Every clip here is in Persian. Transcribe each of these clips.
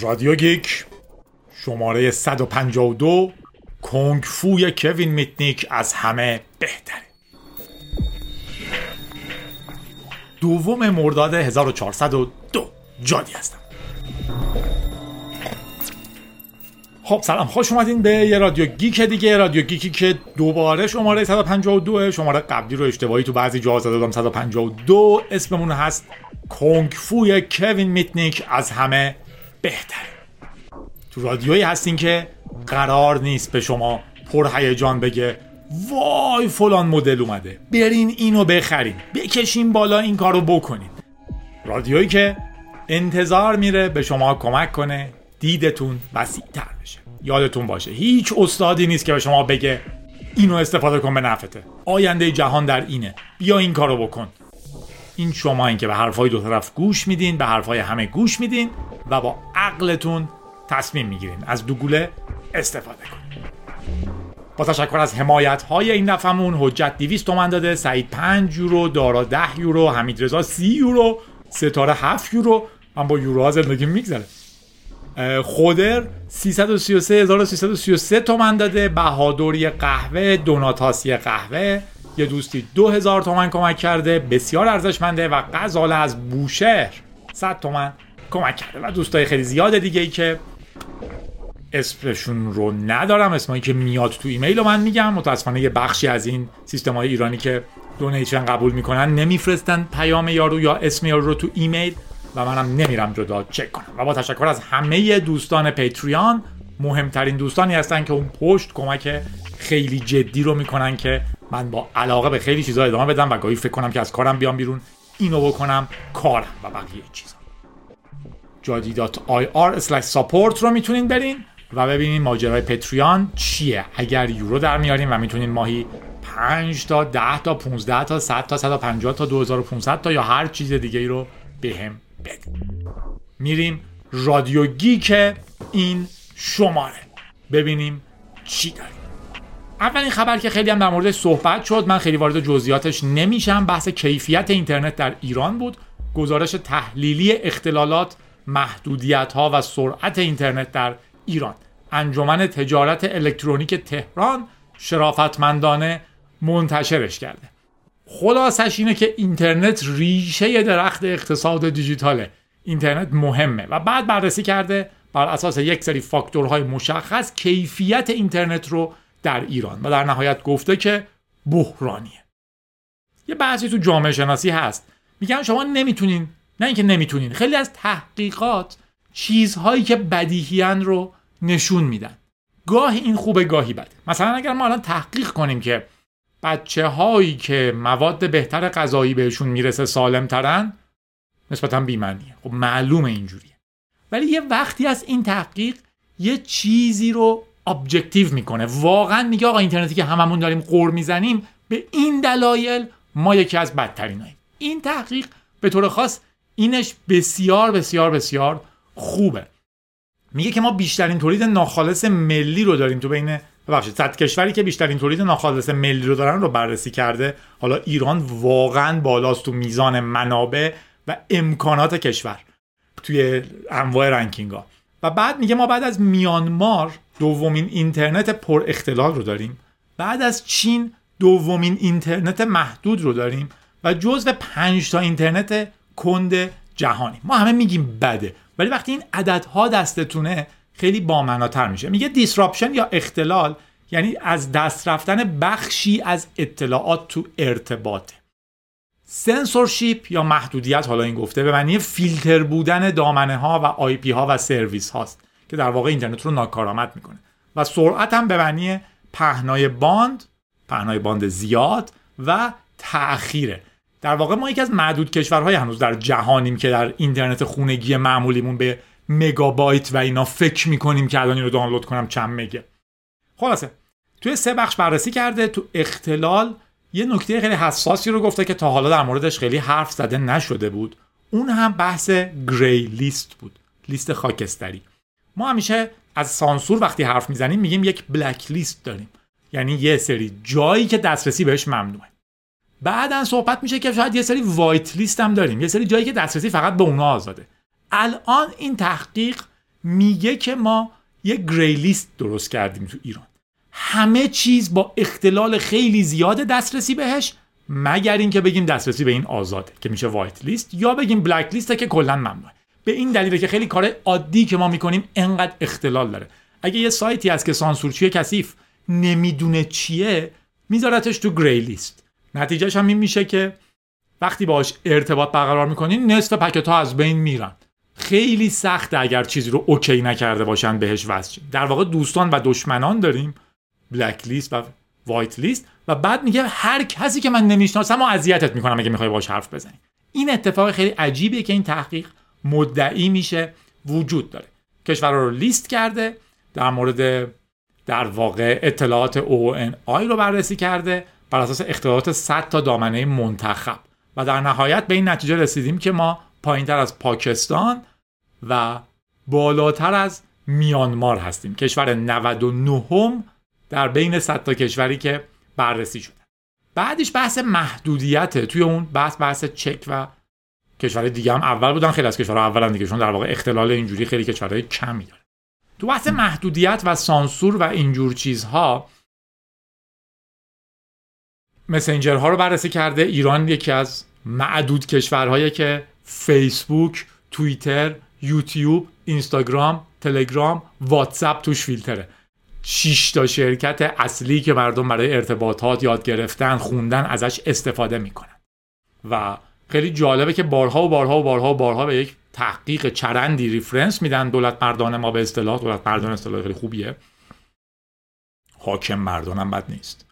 رادیو گیک شماره 152 کونگ‌فوی کوین میتنیک از همه بهتره. دوم مرداد 1402 جادی هستم. خب سلام خوش اومدین به یه رادیو گیک دیگه. رادیو گیکی که دوباره شماره 152 شماره قبلی رو اشتباهی تو بعضی جاها زده دادم 152 اسممون هست کنگ فوی کوین میتنیک از همه بهتره. تو رادیویی هستین که قرار نیست به شما پرهیجان بگه وای فلان مدل اومده برین اینو بخرین بکشین بالا این کارو بکنین. رادیویی که انتظار میره به شما کمک کنه دیدتون وسیعتر بشه. یادتون باشه هیچ استادی نیست که به شما بگه اینو استفاده کن به نفته آینده جهان در اینه بیا این کارو بکن. این شما این که به حرفای دو طرف گوش میدین به حرفای همه گوش میدین و با عقلتون تصمیم می‌گیرین. از دوگوله استفاده کنین. با تشکر از حمایت های این دفعمون حجت 200 تومن داده سعید 5 یورو دارا 10 یورو حمید رضا 30 یورو ستاره 7 یورو. من با یورو ها زندگی میگذره. خودر 333333 تومن داده بهادوری قهوه دوناتاسی قهوه. یه دوستی 2000 تومن کمک کرده بسیار ارزشمنده و غزاله از بوشهر 100 تومن کمک کرده و دوستای خیلی زیاد دیگه ای که اسمشون رو ندارم اسمایی که میاد تو ایمیل رو من میگم. متاسفانه یه بخشی از این سیستم های ایرانی که دونیشن قبول می‌کنن نمیفرستن پیام یارو یا اسم یارو رو تو ایمیل و منم نمیرم جدا چک کنم. و با تشکر از همه دوستان پیتریان مهمترین دوستانی هستن که اون پشت کمک خیلی جدی رو می‌کنن که من با علاقه به خیلی چیزا ادامه بدم و گاهی فکر کنم که از کارم بیام بیرون. اینو بکنم کارم و بقیه چیزا. جادی.ir support رو می‌تونین برین و ببینین ماجرای پتریان چیه. اگر یورو در میاریم و می‌تونین ماهی 5 تا 10 تا 15 تا 100 تا 150 تا 2500 تا یا هر چیز دیگه ای رو بهم بدین. میریم رادیو گیک این شماره. ببینیم چی داریم. اولین خبر که خیلی هم در موردش صحبت شد من خیلی وارد جزئیاتش نمیشم. بحث کیفیت اینترنت در ایران بود. گزارش تحلیلی اختلالات محدودیت ها و سرعت اینترنت در ایران. انجمن تجارت الکترونیک تهران شرافتمندانه منتشرش کرده. خلاصش اینه که اینترنت ریشه درخت اقتصاد دیجیتاله. اینترنت مهمه و بعد بررسی کرده بر اساس یک سری فاکتورهای مشخص کیفیت اینترنت رو در ایران و در نهایت گفته که بحرانیه. یه بحثی تو جامعه شناسی هست. میگن شما نمی‌تونین نه اینکه نمی‌تونین خیلی از تحقیقات چیزهایی که بدیهیان رو نشون میدن. گاهی این خوبه گاهی بده. مثلا اگر ما الان تحقیق کنیم که بچه هایی که مواد بهتر غذایی بهشون می‌رسه سالم ترن نسبتا بی‌معنیه خب معلومه اینجوریه. ولی یه وقتی از این تحقیق یه چیزی رو objective می‌کنه. واقعا میگه آقا اینترنتی که هممون داریم غر می‌زنیم به این دلایل ما یکی از بدتریناییم این تحقیق به طور خاص اینش بسیار بسیار بسیار خوبه. میگه که ما بیشترین تولید ناخالص ملی رو داریم تو بین ببخشید صد کشوری که بیشترین تولید ناخالص ملی رو دارن رو بررسی کرده. حالا ایران واقعا بالاست تو میزان منابع و امکانات کشور توی انواع ranking ها و بعد میگه ما بعد از میانمار دومین اینترنت پر اختلال رو داریم. بعد از چین دومین اینترنت محدود رو داریم و جزو پنج تا اینترنت کند جهانی. ما همه میگیم بده ولی وقتی این عددها دستتونه خیلی بامعناتر میشه. میگه disruption یا اختلال یعنی از دست رفتن بخشی از اطلاعات تو ارتباطه. سنسورشیپ یا محدودیت حالا این گفته به معنی فیلتر بودن دامنه ها و IP ها و سرویس هاست. که در واقع اینترنت رو ناکارآمد می‌کنه. و سرعت هم به معنی پهنای باند پهنای باند زیاد و تأخیره. در واقع ما یکی از معدود کشورهای هنوز در جهانیم که در اینترنت خونگی معمولیمون به مگابایت و اینا فکر می‌کنیم که الان رو دانلود کنم چند مگه. خلاصه توی سه بخش بررسی کرده تو اختلال یه نکته خیلی حساسی رو گفته که تا حالا در موردش خیلی حرف زده نشده بود. اون هم بحث گری لیست بود لیست خاکستری. ما همیشه از سانسور وقتی حرف می‌زنیم میگیم یک بلک لیست داریم. یعنی یه سری جایی که دسترسی بهش ممنوعه. بعدا صحبت میشه که شاید یه سری وایت لیست هم داریم. یه سری جایی که دسترسی فقط به اونا آزاده. الان این تحقیق میگه که ما یه گری لیست درست کردیم تو ایران. همه چیز با اختلال خیلی زیاد دسترسی بهش مگر اینکه بگیم دسترسی به این آزاده که میشه وایت لیست یا بگیم بلک لیست که کلا ممنوعه. به این دلیله که خیلی کار عادی که ما می‌کنیم انقدر اختلال داره. اگه یه سایتی هست که سانسورچی کثیف نمی‌دونه چیه میذارتش تو گری لیست نتیجهش هم این میشه که وقتی باش ارتباط برقرار می‌کنین نصف پکت ها از بین میرن. خیلی سخته اگر چیزی رو اوکی نکرده باشن بهش وصل. در واقع دوستان و دشمنان داریم. بلک لیست و وایت لیست و بعد میگه هر کسی که من نمی‌شناسم و اذیتت می‌کنم اگه می‌خوای باش حرف بزنی. این اتفاق خیلی عجیبیه که این تحقیق مدعی میشه وجود داره. کشورها رو لیست کرده در مورد در واقع اطلاعات ONI رو بررسی کرده بر اساس اختلاعات 100 تا دامنه منتخب. و در نهایت به این نتیجه رسیدیم که ما پایینتر از پاکستان و بالاتر از میانمار هستیم. کشور 99 هم در بین 100 تا کشوری که بررسی شده. بعدش بحث محدودیت توی اون بحث بحث چک و کشور دیگه هم اول بودن خیلی از کشورها اولن دیگه چون در واقع اختلال اینجوری خیلی کشورهای کمی داره. تو بحث محدودیت و سانسور و اینجور چیزها مسنجر ها رو بررسی کرده. ایران یکی از معدود کشورهایی که فیسبوک، توییتر، یوتیوب، اینستاگرام، تلگرام، واتساپ توش فیلتره. 6 تا شرکت اصلی که مردم برای ارتباطات یاد گرفتن خوندن ازش استفاده می‌کنن. و خیلی جالبه که بارها و بارها و بارها و بارها به یک تحقیق چرندی reference میدن دولت مردان ما به اصطلاح. دولت مردان اصطلاح خیلی خوبیه. حاکم مردانم بد نیست.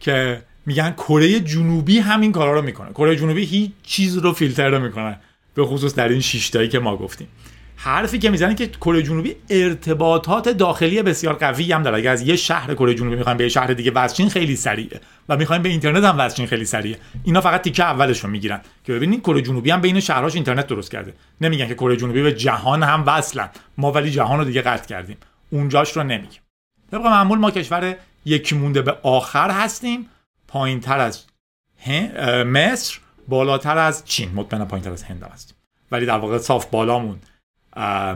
که میگن کره جنوبی همین کارا رو می‌کنه. کره جنوبی هیچ چیز رو فیلتر می‌کنه به خصوص در این شیشتایی که ما گفتیم. حرفی که می‌زنه که کره جنوبی ارتباطات داخلی بسیار قوی هم داره. اگر از یه شهر کره جنوبی می‌خوایم به یه شهر دیگه وصلین خیلی سریعه. و می‌خوایم به اینترنت هم وصلین خیلی سریعه. اینا فقط تیکه اولش رو می‌گیرن که ببینید کره جنوبی هم بین شهرهاش اینترنت درست کرده. نمیگن که کره جنوبی به جهان هم وصلن. ما ولی جهان رو دیگه قطع کردیم. اونجاش رو نمیگیم. طبق معمول ما کشور یکی مونده به آخر هستیم. پایین تر از مصر بالاتر از چین. مطمئنا پایین تر از هند هستیم. ولی در واقع صاف بالامون.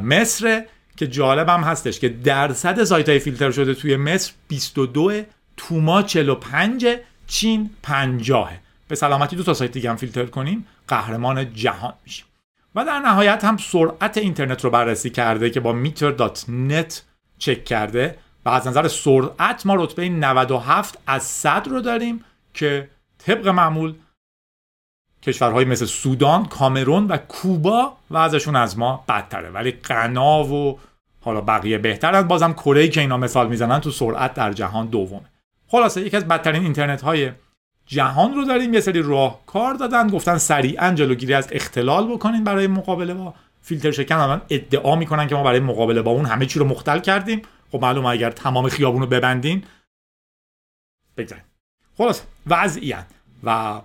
مصر که جالب هم هستش که درصد سایت های فیلتر شده توی مصر 22 توما 45 چین 50 به سلامتی دو تا سایت دیگه هم فیلتر کنیم قهرمان جهان میشیم. و در نهایت هم سرعت اینترنت رو بررسی کرده که با میتر.نت چک کرده و از نظر سرعت ما رتبه 97 از 100 رو داریم که طبق معمول کشورهای مثل سودان، کامرون و کوبا و ازشون از ما بدتره. ولی غنا و حالا بقیه بهترن. بازم کره که اینا مثال می‌زنن تو سرعت در جهان دومه. خلاصه یکی از بدترین اینترنت های جهان رو داریم. یه سری راه کار دادن. گفتن سریعا جلوگیری از اختلال بکنین برای مقابله با فیلتر شکن. الان ادعا می‌کنن که ما برای مقابله با اون همه چی رو مختل کردیم. خب معلومه اگر تمام خیابون رو ببندین. بگذاریم. خلاص وضعیت و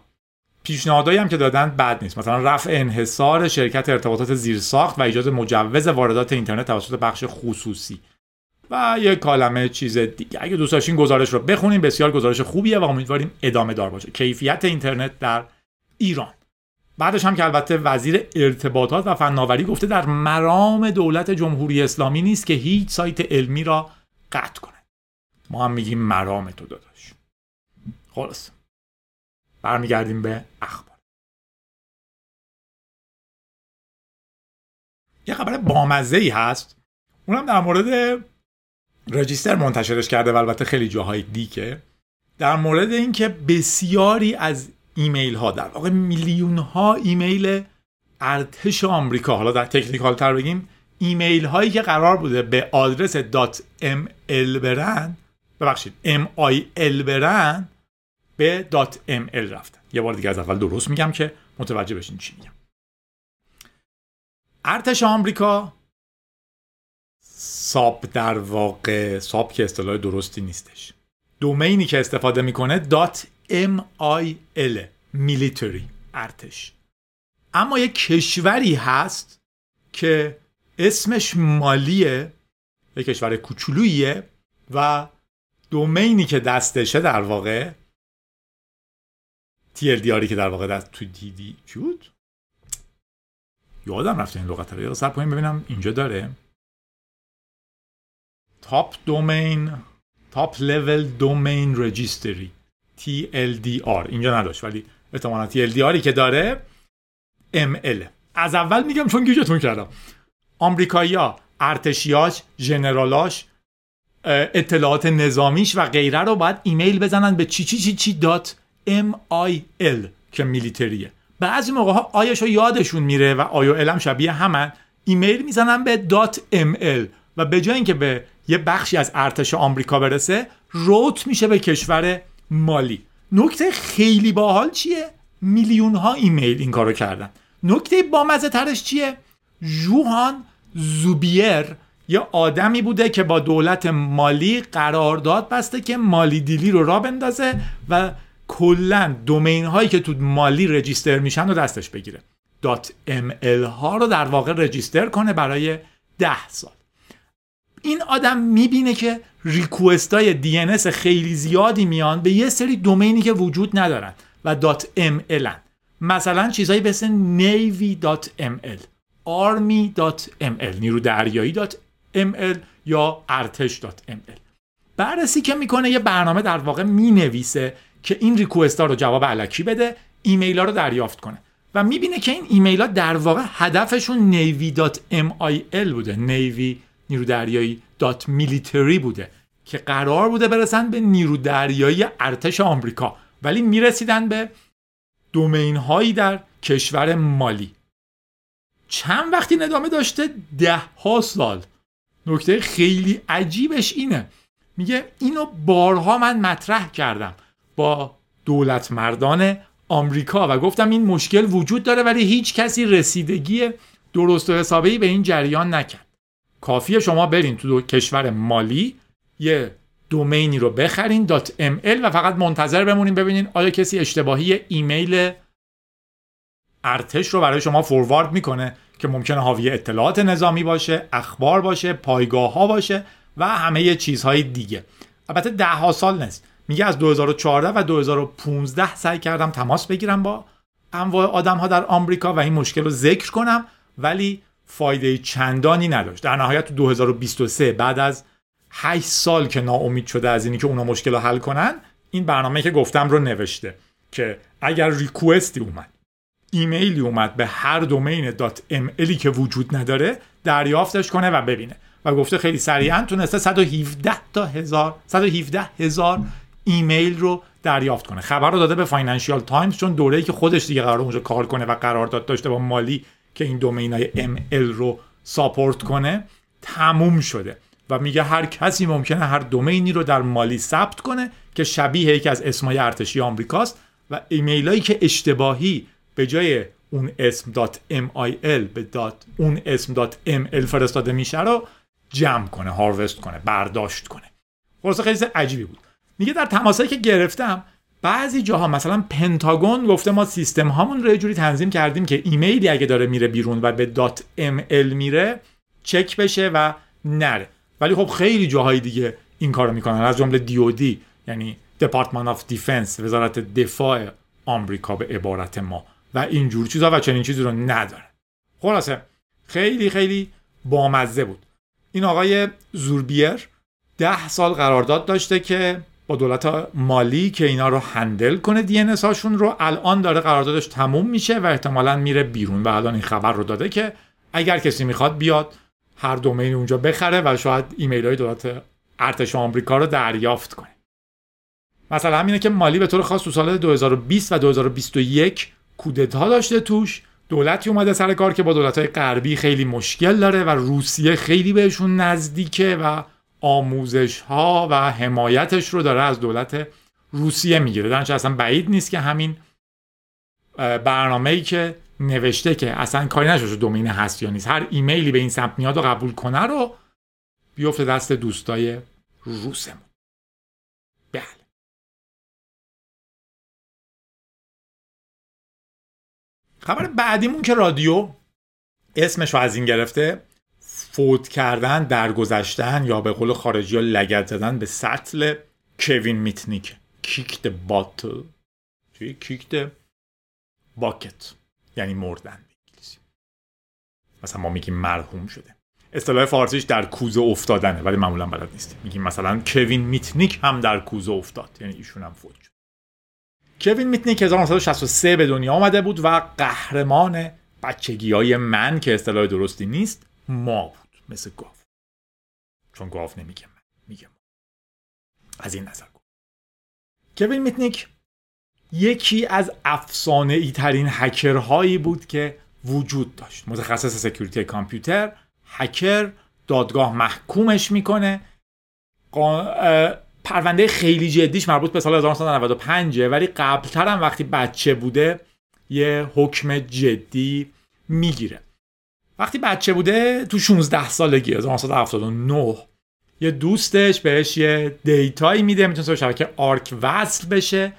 پیشنهادایی هم که دادن بد نیست. مثلا رفع انحصار شرکت ارتباطات زیرساخت و ایجاد مجوز واردات اینترنت توسط بخش خصوصی. و یه کالمه چیز دیگه. اگه دوست داشتین گزارش رو بخونیم بسیار گزارش خوبیه و امیدواریم ادامه دار باشه. کیفیت اینترنت در ایران. بعدش هم که البته وزیر ارتباطات و فناوری گفته در مرام دولت جمهوری اسلامی نیست که هیچ سایت علمی را قطع کنه. ما هم میگیم مرام تو داداش. خلاص. برمیگردیم به اخبار. یه خبر بامزه ای هست. اونم در مورد رجیستر منتشرش کرده و البته خیلی جاهای دیگه در مورد اینکه بسیاری از ایمیل ها در واقع میلیون ها ایمیل ارتش آمریکا حالا در تکنیکال تر بگیم ایمیل هایی که قرار بوده به آدرس .ml برن ببخشید MIL برن به .ml رفتن یه بار دیگه از اول درست میگم که متوجه بشین چی میگم. ارتش آمریکا ساب در واقع ساب که اصطلاح درستی نیستش. دومینی که استفاده می‌کنه .mil میلیتری ارتش. اما یک کشوری هست که اسمش مالیه یک کشور کوچولوییه و دومینی که دستشه در واقع TLDRی که در واقع دست تو دیدی چی بود؟ یادم رفته این لغت رو. یه ببینم اینجا داره. top domain top level domain registry TLDR اینجا نداشت ولی احتمالا TLDRی که داره ML از اول میگم چون گیجتون کردم. آمریکایی‌ها ارتشیاش ژنرالاش اطلاعات نظامیش و غیره رو باید ایمیل بزنن به چی چی چی چی dot MIL که military ه. بعضی موقع ها I ش یادشون میره و IL هم شبیه همن. ایمیل می‌زنن به. dot ML و به جای اینکه به یه بخشی از ارتش آمریکا برسه route میشه به کشور مالی. نکته خیلی باحال چیه؟ میلیون ها ایمیل این کارو کردن. نکته بامزه ترش چیه؟ جوهان زوبیر یه آدمی بوده که با دولت مالی قرارداد بسته که مالی دیلی رو را بندازه و کلا domain هایی که تو مالی register میشن رو دستش بگیره. ال ها رو در واقع رجیستر کنه برای ده سال. این آدم می‌بینه که ریکوست های دی خیلی زیادی میان به یه سری دومینی که وجود ندارن و دات ام مثلا چیزهایی مثل navy.ml army.ml نیرو دریایی ml یا ارتش.ml بررسی که می‌کنه یه برنامه در واقع می‌نویسه که این ریکوست ها رو جواب علکی بده ایمیل ها رو دریافت کنه. و می‌بینه که این ایمیل ها در واقع هدفشون navy.mil بوده. navy نیرو دریایی military بوده که قرار بوده برسن به نیرو دریایی ارتش آمریکا. ولی می‌رسیدن به دومین هایی در کشور مالی. چند وقتی ندامه داشته؟ ده ها سال. نکته خیلی عجیبش اینه. میگه اینو بارها من مطرح کردم. با دولت مردان آمریکا و گفتم این مشکل وجود داره ولی هیچ کسی رسیدگی درست و حسابی به این جریان نکرد. کافیه شما برین تو کشور مالی یه دومینی رو بخرین .ml و فقط منتظر بمونین ببینین آیا کسی اشتباهی ایمیل ارتش رو برای شما فوروارد می‌کنه که ممکنه حاوی اطلاعات نظامی باشه اخبار باشه پایگاه ها باشه و همه چیزهای دیگه. البته ده ها سال نیست. میگه از 2014 و 2015 سعی کردم تماس بگیرم با انواع آدم ها در آمریکا و این مشکل رو ذکر کنم ولی فایده چندانی نداشت. در نهایت تو 2023 بعد از 8 سال که ناامید شده از اینی که اونا مشکل رو حل کنن این برنامه که گفتم رو نوشته که اگر ریکوستی اومد ایمیلی اومد به هر دومین دات که وجود نداره دریافتش کنه و ببینه. و گفته خیلی سریعا تونسته 117 تا هزار 117 هزار ایمیل رو دریافت کنه. خبر رو داده به Financial Times چون دوره‌ای که خودش دیگه قرار اونجا کار کنه و قرارداد داشته با مالی که این domain های ML رو support کنه تموم شده. و میگه هر کسی ممکنه هر domain ی رو در مالی ثبت کنه که شبیه یکی از اسمای ارتشی آمریکاست و ایمیلایی که اشتباهی به جای اون اسم .mil به اون اسم .ml فرستاده میشه رو جمع کنه هاروست کنه برداشت کنه. خلاصه خیلی عجیبی بود. میگه در تماسایی که گرفتم بعضی جاها مثلا پنتاگون گفته ما سیستم هامون رو جوری تنظیم کردیم که ایمیلی اگه داره میره بیرون و به .ml میره چک بشه و نره. ولی خب خیلی جاهای دیگه این کارو می‌کنن. از جمله دیودی یعنی Department of Defense وزارت دفاع آمریکا به عبارت ما. و اینجور چیزا و چنین چیزی رو نداره. خلاصه خیلی خیلی بامزه بود. این آقای زوربیر ده سال قرارداد داشته که با دولت مالی که اینا رو handle کنه TLD هاشون رو الان داره قراردادش تموم میشه و احتمالا میره بیرون. و الان این خبر رو داده که اگر کسی می‌خواد بیاد هر domain اونجا بخره و شاید ایمیل های دولت ارتش آمریکا رو دریافت کنه. مثلا همینه که مالی به طور خاص تو سال 2020 و 2021 کودتا داشته توش. دولتی اومده سر کار که با دولت های غربی خیلی مشکل داره و روسیه خیلی بهشون نزدیکه و آموزش ها و حمایتش رو داره از دولت روسیه می‌گیره. درنچه اصلا بعید نیست که همین برنامه ای که نوشته که اصلا کاری نشده دومین هست یا نیست. هر ایمیلی به این سمت میاد و قبول کنه رو بیفته دست دوستای روسمون. بله. خبر بعدیمون که رادیو اسمش رو از این گرفته. فوت کردن درگذشتن یا به قول خارجی ها لگت زدن به سطل کوین میتنیک. کیکت باتل توی کیکت باکت یعنی مردن مثلا ما میگیم مرحوم شده. اصطلاح فارسیش در کوزه افتادنه ولی معمولا بلد نیستیم میگیم مثلا کوین میتنیک هم در کوزه افتاد. یعنی ایشون هم فوت شد. کوین میتنیک 1963 به دنیا آمده بود و قهرمان بچگی های من که اصطلاح درستی نیست ما مثل گاو. چون گاو نمیگه من. میگه ما. از این نظر کوین میتنیک یکی از افسانه ای ترین هکرهایی بود که وجود داشت. متخصص security کامپیوتر هکر دادگاه محکومش می‌کنه. پرونده خیلی جدیش مربوط به سال 1995 ولی قبلتر هم وقتی بچه بوده یه حکم جدی می‌گیره. وقتی بچه بوده تو 16 سالگی 1979 یه دوستش بهش یه data یی میده می‌تونه به شبکه Ark وصل بشه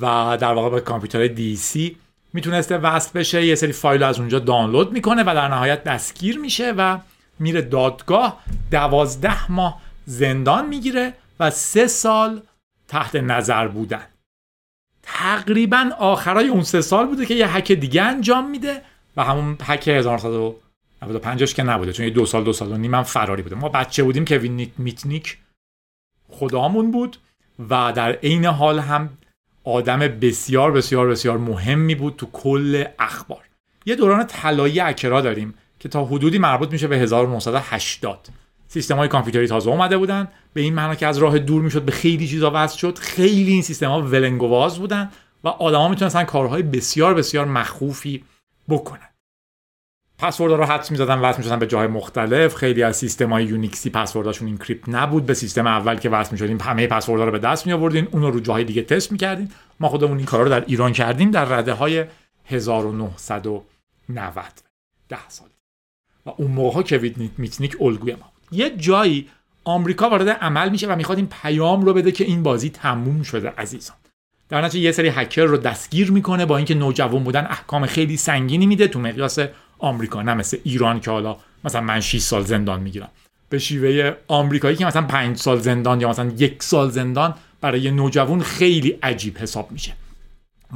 و در واقع به کامپیوتر دی سی می‌تونسته وصل بشه. یه سری فایل از اونجا دانلود می‌کنه و در نهایت دستگیر میشه و میره دادگاه. دوازده ماه زندان می‌گیره و سه سال تحت نظر بودن. تقریبا آخرای اون سه سال بوده که یه حک دیگه انجام میده و همون حک 1995 که نبوده چون یه دو سال دو سال و نیم هم فراری بوده. ما بچه بودیم که وین میتنیک خدامون بود و در عین حال هم آدم بسیار بسیار بسیار مهمی بود تو کل اخبار. یه دوران طلایی هکرا داریم که تا حدودی مربوط میشه به 1980 سیستم های کامپیوتری تازه اومده بودن. به این معنا که از راه دور می‌شد به خیلی چیزا وصل شد. خیلی این سیستم ها ولنگ و واز بودن و آدما می‌تونستن کارهای بسیار بسیار مخوفی بکنن. پسورد رو حدس می‌زدن وصل می‌شدن به جاهای مختلف. خیلی از سیستم های یونیکسی پسورداشون encrypt نبود. به سیستم اول که وصل می‌شدیم همه پسوردها رو به دست می آوردین اون رو جاهای دیگه تست می‌کردیم ما خودمون این کارا رو در ایران کردیم در رده های 1990 ده سال. و اون موقع ها کوید میتنیک الگوی ما بود. یه جایی آمریکا وارد عمل میشه و می‌خواد این پیام رو بده که این بازی تموم شده عزیزان. در نتیجه یه سری هکر رو دستگیر می‌کنه با اینکه نوجوان بودن احکام خیلی سنگینی میده تو مقیاس آمریکا نه مثل ایران که حالا مثلا من 6 سال زندان می‌گیرم. به شیوه آمریکایی که مثلا 5 سال زندان یا مثلا یک سال زندان برای نوجوان خیلی عجیب حساب میشه.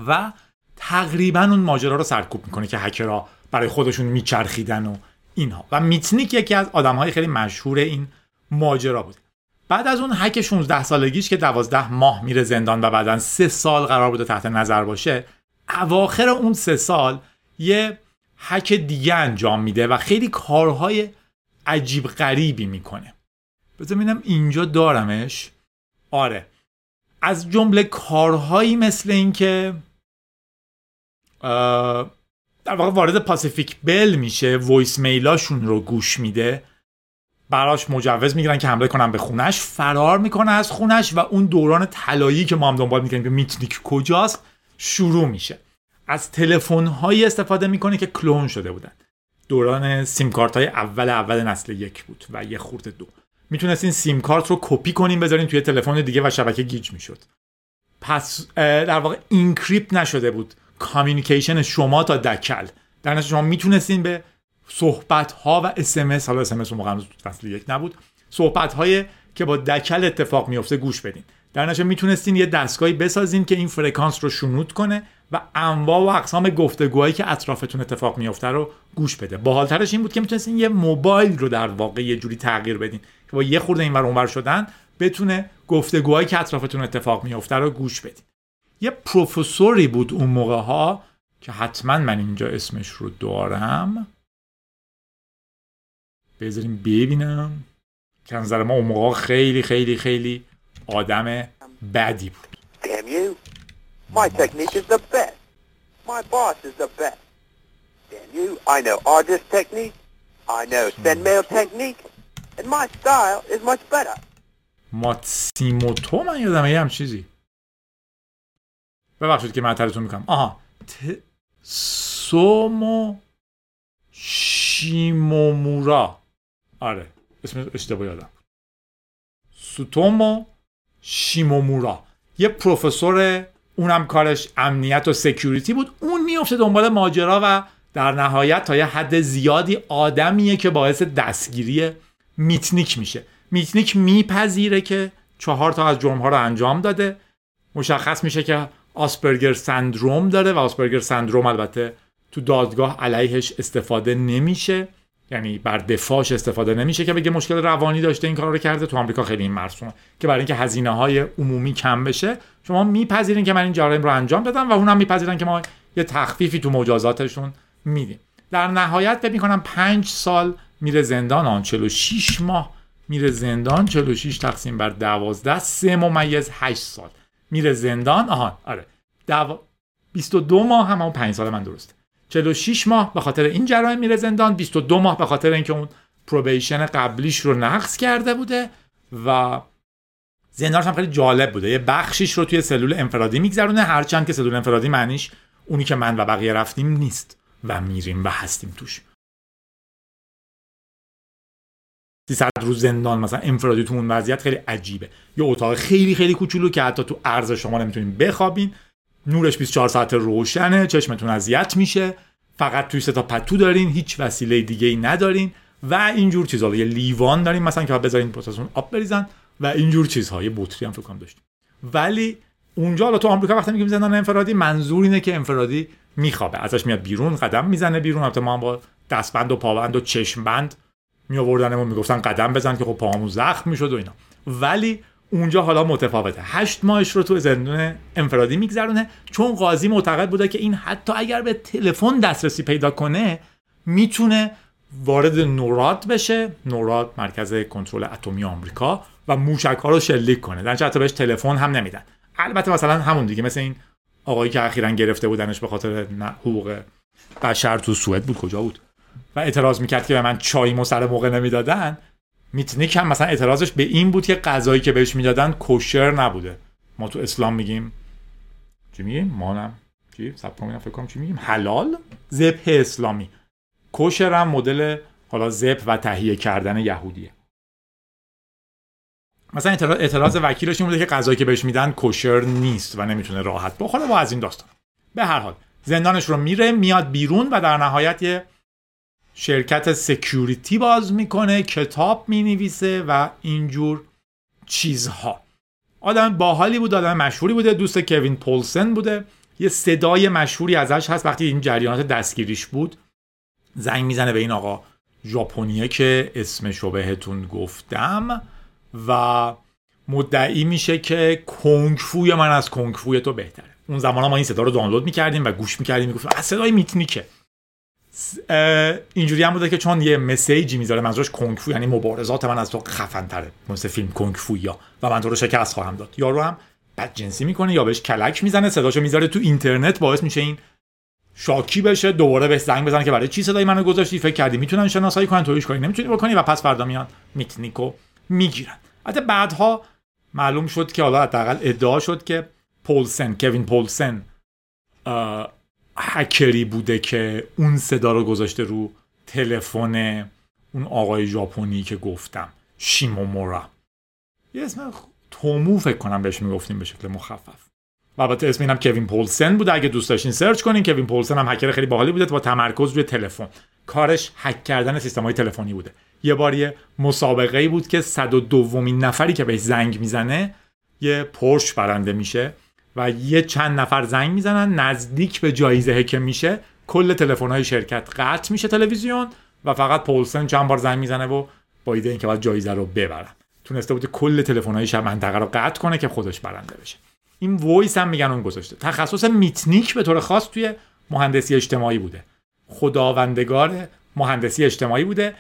و تقریبا اون ماجرا رو سرکوب می‌کنه که هکرها برای خودشون میچرخیدن و اینها. و میتنیک یکی از آدم های خیلی مشهور این ماجرا بود. بعد از اون هک 16 سالگیش که 12 ماه میره زندان و بعدا سه سال قرار بوده تحت نظر باشه اواخر اون سه سال یه هک دیگه انجام میده و خیلی کارهای عجیب غریبی می‌کنه. بذار ببینم اینجا دارمش. آره. از جمله کارهایی مثل اینکه در واقع وارد Pacific Bell میشه voice mail اشون رو گوش میده. براش مجوز می‌گیرن که حمله کنن به خونش فرار می‌کنه از خونش و اون دوران طلایی که ما هم دنبال می‌کنیم که میتنیک کجاست شروع میشه. از تلفن هایی استفاده می‌کنه که کلون شده بودن. دوران سیم کارت های اول اول نسل یک بود و یه خورده دو. می‌تونستین سیم کارت رو کپی کنین بذارین توی تلفن دیگه و شبکه گیج می‌شد. پس در واقع encrypt نشده بود. communication شما تا دکل. در نتیجه شما می‌تونستین به صحبت ها و SMS حالا SMS موقع نسل یک نبود صحبت های که با دکل اتفاق میفته گوش بدین. در نتیجه می‌تونستین یه دستگاهی بسازین که این فرکانس رو شنود کنه و انواع و اقسام گفتگوهایی که اطرافتون اتفاق میفته رو گوش بده. باحالترش این بود که می‌تونستین یه موبایل رو در واقع یه جوری تغییر بدین که با یه خورده اینور اونور شدن بتونه گفتگوهایی که اطرافتون اتفاق میفته رو گوش بدین. یه پروفسوری بود اون موقع ها که حتما من اینجا اسمش رو دارم. بذاریم ببینم. که نظر ما اون موقع خیلی خیلی خیلی آدم بدی بود. My technique is the best. My boss is the best. Damn you. I know artist technique. I know send mail technique. And my style is much better. ماتسیموتو من یادمه یه هم چیزی ببخشید که معطلتون می‌کنم آها ت... سومو شیمومورا آره اسم اشتباه یادم سوتومو شیمومورا یه پروفسور اونم کارش امنیت و security بود. اون میفته دنبال ماجرا و در نهایت تا یه حد زیادی آدمیه که باعث دستگیری میتنیک میشه. میتنیک میپذیره که چهار تا از جرم ها رو انجام داده. مشخص میشه که Asperger syndrome داره و Asperger syndrome البته تو دادگاه علیهش استفاده نمیشه. یعنی بر دفاعش استفاده نمیشه که بگه مشکل روانی داشته این کار رو کرده. تو آمریکا خیلی این مرسومه که برای اینکه هزینه های عمومی کم بشه شما میپذیرین که من این جرایم رو انجام دادم و اونم میپذیرن که ما یه تخفیفی تو مجازاتشون میدیم. در نهایت فکر می‌کنم پنج سال میره زندان آن 46 ماه میره زندان 46 تقسیم بر 12 3 ممیز 8 سال میره زندان. آها آره. دو... 22 ماه هم اون 5 سال من درسته. 46 ماه به خاطر این جرایم میره زندان 22 ماه به خاطر اینکه اون پروبیشن قبلیش رو نقض کرده بوده و زندانش هم خیلی جالب بوده. یه بخشیش رو توی سلول انفرادی میگذرونه هرچند که سلول انفرادی معنیش اونی که من و بقیه رفتیم نیست و میریم و هستیم توش. 300 روز زندان مثلا انفرادی تو اون وضعیت خیلی عجیبه. یه اتاق خیلی خیلی کوچولو که حتی تو عرض شما نمی‌تونین بخوابین. نورش 24 ساعت روشنه چشمتون اذیت میشه. فقط توی تا پتو دارین هیچ وسیله دیگه ای ندارین و اینجور چیزا. یه لیوان دارین مثلا که بذارین پروسسون آب بریزن و اینجور چیزها یه بطری هم فکر داشتیم. ولی اونجا حالا تو آمریکا وقتی میگیم زندان انفرادی منظور اینه که انفرادی میخوابه. ازش میاد بیرون قدم می‌زنه بیرون. البته ما هم با دستبند و پابند و چشمبند می آوردنمون می‌گفتن قدم بزن که خب پاهامون زخم می‌شد و اینا. ولی اونجا حالا متفاوته. هشت ماهش رو تو زندان انفرادی میگذرونه چون قاضی معتقد بوده که این حتی اگر به تلفن دسترسی پیدا کنه می‌تونه وارد نوراد بشه. نوراد مرکز کنترل اتمی آمریکا و موشک ها رو شلیک کنه. در حتی بهش تلفن هم نمیدن. البته مثلا همون دیگه مثل این آقایی که اخیرا گرفته بودنش به خاطر حقوق بشر تو سوئد بود. کجا بود؟ و اعتراض می‌کرد که به من چای سر موقع نمی‌دادن. میتنیک هم مثلا اعتراضش به این بود که غذایی که بهش می‌دادن کوشر نبوده. ما تو اسلام میگیم چی میگیم؟ ما هم چی سب فکر کنم چی میگیم؟ حلال؟ ذبح اسلامی. کوشر هم مدل حالا ذبح و تهیه کردن یهودیه. مثلا اعتراض وکیلش این بوده که غذایی که بهش میدن کوشر نیست و نمی‌تونه راحت بخوره. با از این داستان. به هر حال زندانش رو میره میاد بیرون و در نهایت یه شرکت سکیوریتی باز می‌کنه کتاب می‌نویسه و اینجور چیزها. آدم باحالی بود آدم مشهوری بوده دوست کوین پولسن بوده. یه صدای مشهوری ازش هست وقتی این جریانات دستگیریش بود. زنگ می‌زنه به این آقا ژاپنیه که اسمشو بهتون گفتم و مدعی میشه که کنگفوی من از کنگفوی تو بهتره. اون زمان ما این صدا رو دانلود می‌کردیم و گوش می‌کردیم می‌گفتیم از صدای میتنیکه. اینجوری هم بوده که چون یه مسیجی می‌ذاره منظورش کنگفو یعنی مبارزات من از تو خفن تره مثل فیلم کنگفو یا. و من تو رو شکست خواهم داد. یارو هم بد جنسی می‌کنه یا بهش کلک می‌زنه صداشو می‌ذاره تو اینترنت باعث میشه این شاکی بشه دوباره بهش زنگ بزنه که برای چی صدای منو گذاشتی؟ فکر کردی می‌تونن شناسایی کنن؟ تویش کنی نمی‌تونی بکنی؟ و پس فردا میان میتنیکو می‌گیرن. البته بعدها معلوم شد که حالا حداقل ادعا شد که پولسن کوین پولسن هکری بوده که اون صدا رو گذاشته رو تلفن اون آقای ژاپنی که گفتم شیمومورا. یه اسم تومو فکر کنم بهش می‌گفتیم به شکل مخفف. و البته اسم اینم کوین پولسن بوده. اگه دوست داشتین سرچ کنین کوین پولسن هم هکر خیلی باحالی بوده با تمرکز روی تلفن. کارش هک کردن سیستم های تلفنی بوده. یه بار یه مسابقه ای بود که 102 دومین نفری که بهش زنگ می‌زنه یه پورشه برنده میشه. و یه چند نفر زنگ می‌زنن نزدیک به جایزه که میشه کل تلفن های شرکت قطع میشه تلویزیون و فقط پولسن چند بار زنگ می‌زنه و با ایده اینکه باید جایزه رو ببرن. تونسته بود کل تلفن های منطقه رو قطع کنه که خودش برنده بشه. این وایس هم میگن اون گذاشته. تخصص میتنیک به طور خاص توی مهندسی اجتماعی بوده. خداوندگار مهندسی اجتماعی بوده.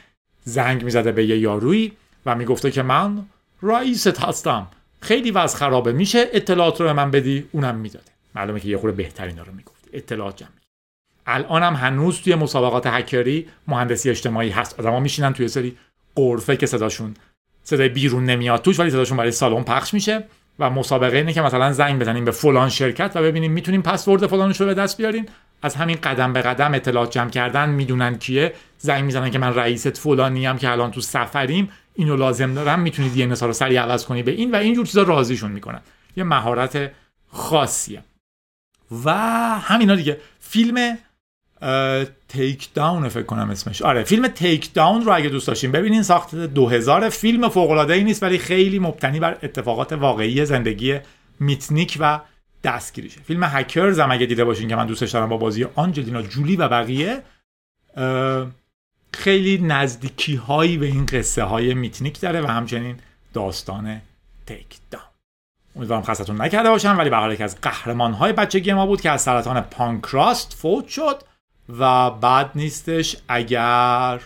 زنگ می‌زده به یه یارویی و می‌گفته که من رئیست هستم. خیلی وضع خرابه. میشه اطلاعات رو به من بدی؟ اونم می‌داده. معلومه که یه خورده بهترین رو می‌گفت. اطلاعات جمع. الان هم هنوز توی مسابقات هکری مهندسی اجتماعی هست. آدما میشینن توی سری قرفه که صداشون صدای بیرون نمیاد توش ولی صداشون برای سالن پخش میشه و مسابقه اینه که مثلا زنگ بزنیم به فلان شرکت و ببینیم می‌تونیم پسورد فلانش رو به دست بیارین از همین قدم به قدم اطلاعات جمع کردن می‌دونن کیه. زنگ می‌زنن که من رئیست فلانی هم که الان تو سفریم. اینو لازم دارم می‌تونید دی رو سریع عوض کنی به این و اینجور چیزا راضیشون می‌کنن. یه مهارت خاصیه. و همینا دیگه. فیلم تیک داون فکر کنم اسمش. آره فیلم تیک داون رو اگه دوست داشتین ببینین ساخت 2000 فیلم فوق العاده ای نیست ولی خیلی مبتنی بر اتفاقات واقعی زندگی میتنیک و دستگیریشه. فیلم هکرز هم اگه دیده باشین که من دوستش دارم با بازی آنجلینا جولی و بقیه خیلی نزدیکی هایی به این قصه های میتنیک داره و همچنین داستان تیک داون امیدوارم خستتون نکرده باشم ولی به یکی از قهرمان های بچگی ما بود که از سرطان پانکراست فوت شد و بعد نیستش اگر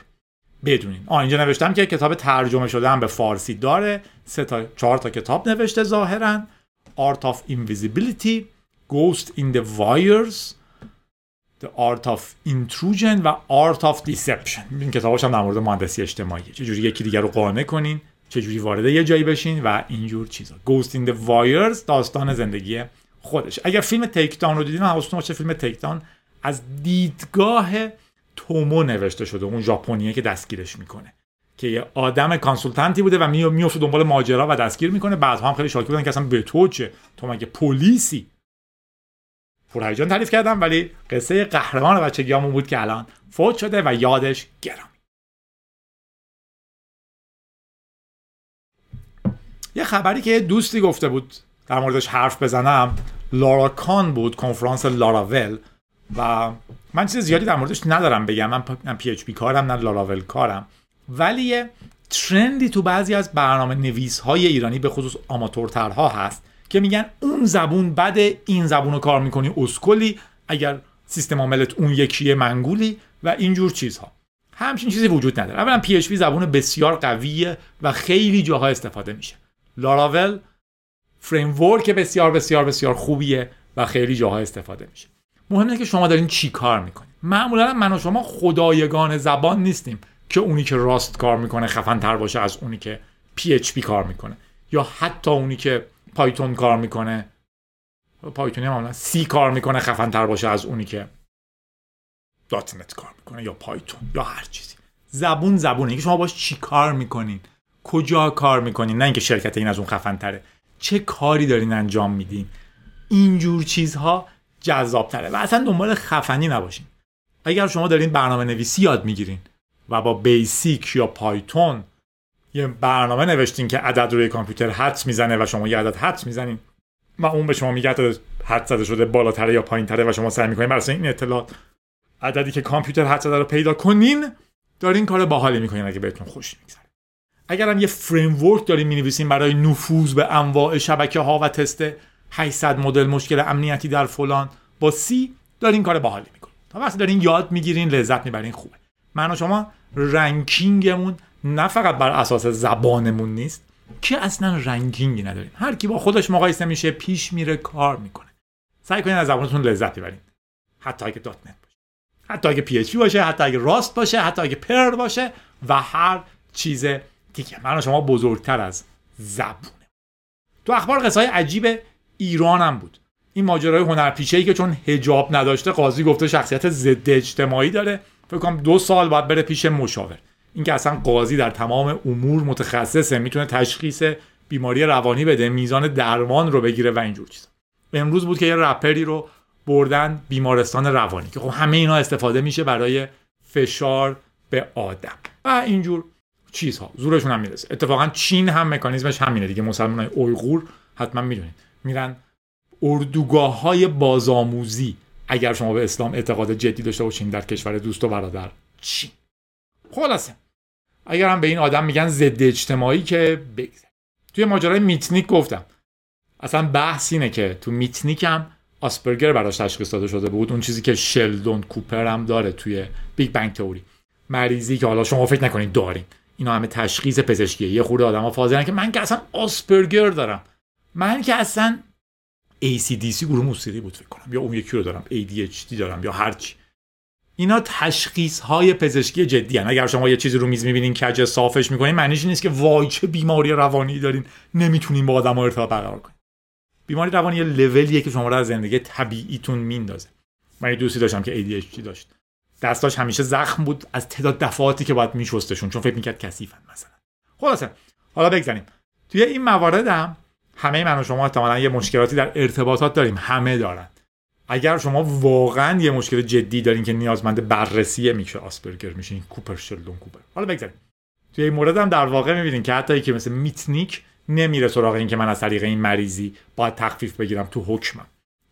بدونین. آه اینجا نوشتم که کتاب ترجمه شده هم به فارسی داره. سه تا چهار تا کتاب نوشته ظاهرا. Art of Invisibility Ghost in the Wires The Art of Intrusion و Art of Deception. این کتاباش هم در مورد مهندسی اجتماعیه چجوری یکی دیگر رو قانع کنین چجوری وارد یه جایی بشین و اینجور چیزا. Ghost in the Wires داستان زندگی خودش. اگر فیلم تیک داون رو دیدین حواستون باشه فیلم تیک داون از دیدگاه تومو نوشته شده اون ژاپنیه که دستگیرش می‌کنه. که یه آدم کانسولتنتی بوده و میفته دنبال ماجرا و دستگیر می‌کنه. بعدها هم خیلی شاکی بودن که اصلا به تو چه؟ تو مگه پلیسی؟ پرهیجان تعریف کردم ولی قصه قهرمان بچگیامون بود که الان فوت شده و یادش گرامی یه خبری که دوستی گفته بود در موردش حرف بزنم Laracon بود کنفرانس لاراول و من چیز زیادی در موردش ندارم بگم من PHP کارم نه لاراول کارم. ولی یه trend ی تو بعضی از برنامه نویس های ایرانی به خصوص آماتورترها هست که میگن اون زبون بد این زبون رو کار می‌کنی اسکلی. اگر سیستم عاملت اون یکیه منگولی و اینجور چیزها. همچین چیزی وجود نداره. اولا پی زبون بسیار قویه و خیلی جاها استفاده میشه. لاراول فریم بسیار بسیار بسیار خوبیه و خیلی جاها استفاده میشه. مهمه که شما دارین چی کار می‌کنید معمولا من و شما خدایگان زبان نیستیم که اونی که راست کار می‌کنه خفن تر باشه از اونی که PHP کار می‌کنه. یا حتی اونی که پایتون کار می‌کنه. پایتونی معمولا C کار می‌کنه خفن تر باشه از اونی که. .NET کار می‌کنه یا پایتون یا هر چیزی. زبون زبونه. که شما باش چی کار می‌کنین؟ کجا کار می‌کنین؟ نه اینکه شرکت این از اون خفن تره چه کاری دارین انجام میدین؟ اینجور چیزها جذاب تره و اصلا دنبال خفنی نباشین. اگر شما دارین برنامه نویسی یاد می‌گیرین و با بیسیک یا پایتون یه برنامه نوشتین که عدد روی کامپیوتر حدس می‌زنه و شما یه عدد حدس می‌زنین. و اون به شما میگه عدد حدس زده شده بالاتره یا پایینتره و شما سعی می‌کنین برای این اطلاعات. عددی که کامپیوتر حدس زده رو پیدا کنین دارین کار باحالی می‌کنین اگه بهتون خوش میگذره. اگر هم یه فریم ورک دارین می‌نویسین برای نفوذ به انواع شبکه ها و تست 800 مدل مشکل امنیتی در فلان با سی دارین کار باحالی می‌کنین. تا وقتی دارین یاد می‌گیرین لذت می‌برین خوبه. من و شما ranking مون نه فقط بر اساس زبانمون نیست که اصلا ranking ی نداریم. هر کی با خودش مقایسه میشه پیش میره کار می‌کنه. سعی کنید از زبانتون لذت ببرید. حتی اگه .NET باشه. حتی اگه PHP باشه حتی اگه Rust باشه حتی اگه Perl باشه و هر چیز دیگه. من و شما بزرگتر از زبونه تو اخبار قصه عجیب ایران هم بود. این ماجرای هنرپیشه ای که چون هجاب نداشته قاضی گفته شخصیت ضد اجتماعی داره. فکر کنم دو سال باید بره پیش مشاور. اینکه اصلا قاضی در تمام امور متخصصه می‌تونه تشخیص بیماری روانی بده میزان درمان رو بگیره و اینجور چیزا. امروز بود که یه رپری رو بردن بیمارستان روانی که خب همه اینا استفاده میشه برای فشار به آدم. و اینجور چیزها. زورشون هم می‌رسه. اتفاقا چین هم مکانیزمش همینه دیگه. مسلمان های اویغور حتما می‌دونید. میرن اردوگاه های بازآموزی. اگر شما به اسلام اعتقاد جدی داشته باشین در کشور دوست و برادر چین. خلاصه. اگر هم به این آدم میگن ضد اجتماعی که بگذر توی ماجرای میتنیک گفتم. اصلا بحث اینه که تو میتنیک هم آسپرگر براش تشخیص داده شده بود. اون چیزی که شلدون کوپر هم داره توی Big Bang Theory. مریضی که حالا شما فکر نکنید دارین. اینا همه تشخیص پزشکیه. یه خورده آدما فاضلن که من که اصلا آسپرگر دارم. من که اصلا ACDC گروه موسیقی بود فکر کنم. یا اون یکی رو دارم. ADHD دارم. یا هرچی. اینا تشخیص های پزشکی جدی هن. اگر شما یه چیزی رو میز می‌بینین کج صافش می‌کنین معنیش نیست که وای چه بیماری روانی دارین. نمی‌تونین با آدم ارتباط برقرار کنین. بیماری روانی یه لولیه که شما رو از زندگی طبیعیتون میندازه. من یه دوستی داشتم که ADHD داشت. دستاش همیشه زخم بود از تعداد دفعاتی که باید میشستشون چون فکر می‌کرد کثیفن مثلا. خلاصه. حالا بگذاریم. توی این موارد هم همه من و شما احتمالا یه مشکلاتی در ارتباطات داریم. همه دارن. اگر شما واقعا یه مشکل جدی دارین که نیازمند بررسیه میشه آسپرگر میشین کوپر شلدون کوپر. حالا بگذاریم. توی این مورد هم در واقع می‌بینین که حتی که مثل میتنیک نمیره سراغ این که من از طریق این مریضی باید تخفیف بگیرم تو حکمم.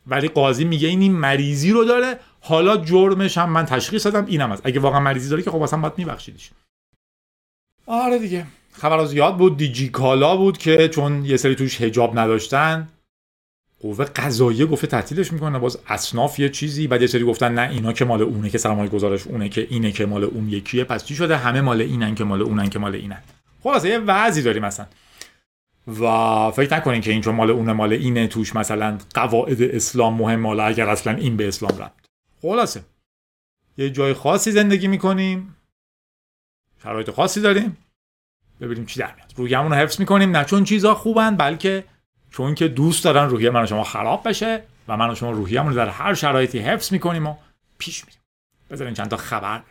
ولی قاضی میگه این این مریضی رو داره حالا جرمش هم من تشخیص دادم اینم است اگه واقعا مریضی داری که خب اصلا باید میبخشیدش. آره دیگه. خبر از یاد بود دیجی کالا بود که چون یه سری توش هجاب نداشتن قوه قضاییه گفته تعطیلش می‌کنه. باز اصناف یه چیزی. بعد یه سری گفتن نه اینا که مال اونه که سرمایه گزارش اونه که اینه که مال اون یکیه. پس چی شده؟ همه مال اینن که مال اونن که مال اینن. خلاصه یه وضعی داریم مثلا و فکر نکنین که این چون مال اونه مال اینه توش مثلا قواعد اسلام مهم. مال اگر اصلا این به اسلام رفت خلاصه. یه جای خاصی زندگی می‌کنیم. شرایط خاصی داریم. ببینیم چی در میاد. رویمون رو حفظ می‌کنیم. نه چون چیزا خوبن بلکه چون که دوست دارن روحیه من و شما خراب بشه و من و شما روحیه‌مون رو در هر شرایطی حفظ می‌کنیم و پیش میریم. بذارین چند تا خبر.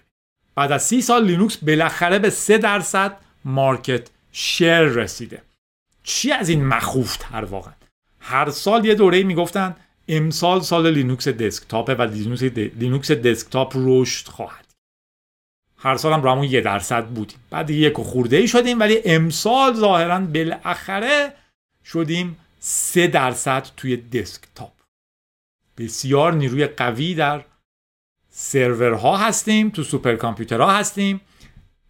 بعد از سی سال لینوکس بالاخره به 3 درصد market share رسیده. چی از این مخوف تر واقعا؟ هر سال یه دوره می‌گفتن امسال سال لینوکس desktop ه و لینوکس, لینوکس desktop رشد خواهد. هر سال هم رو همون یه درصد بودیم. بعد یک خورده ای شدیم ولی امسال ظاهرا بالاخره شدیم سه درصد توی desktop. بسیار نیروی قوی در سرورها هستیم تو سوپر کامپیوترها هستیم.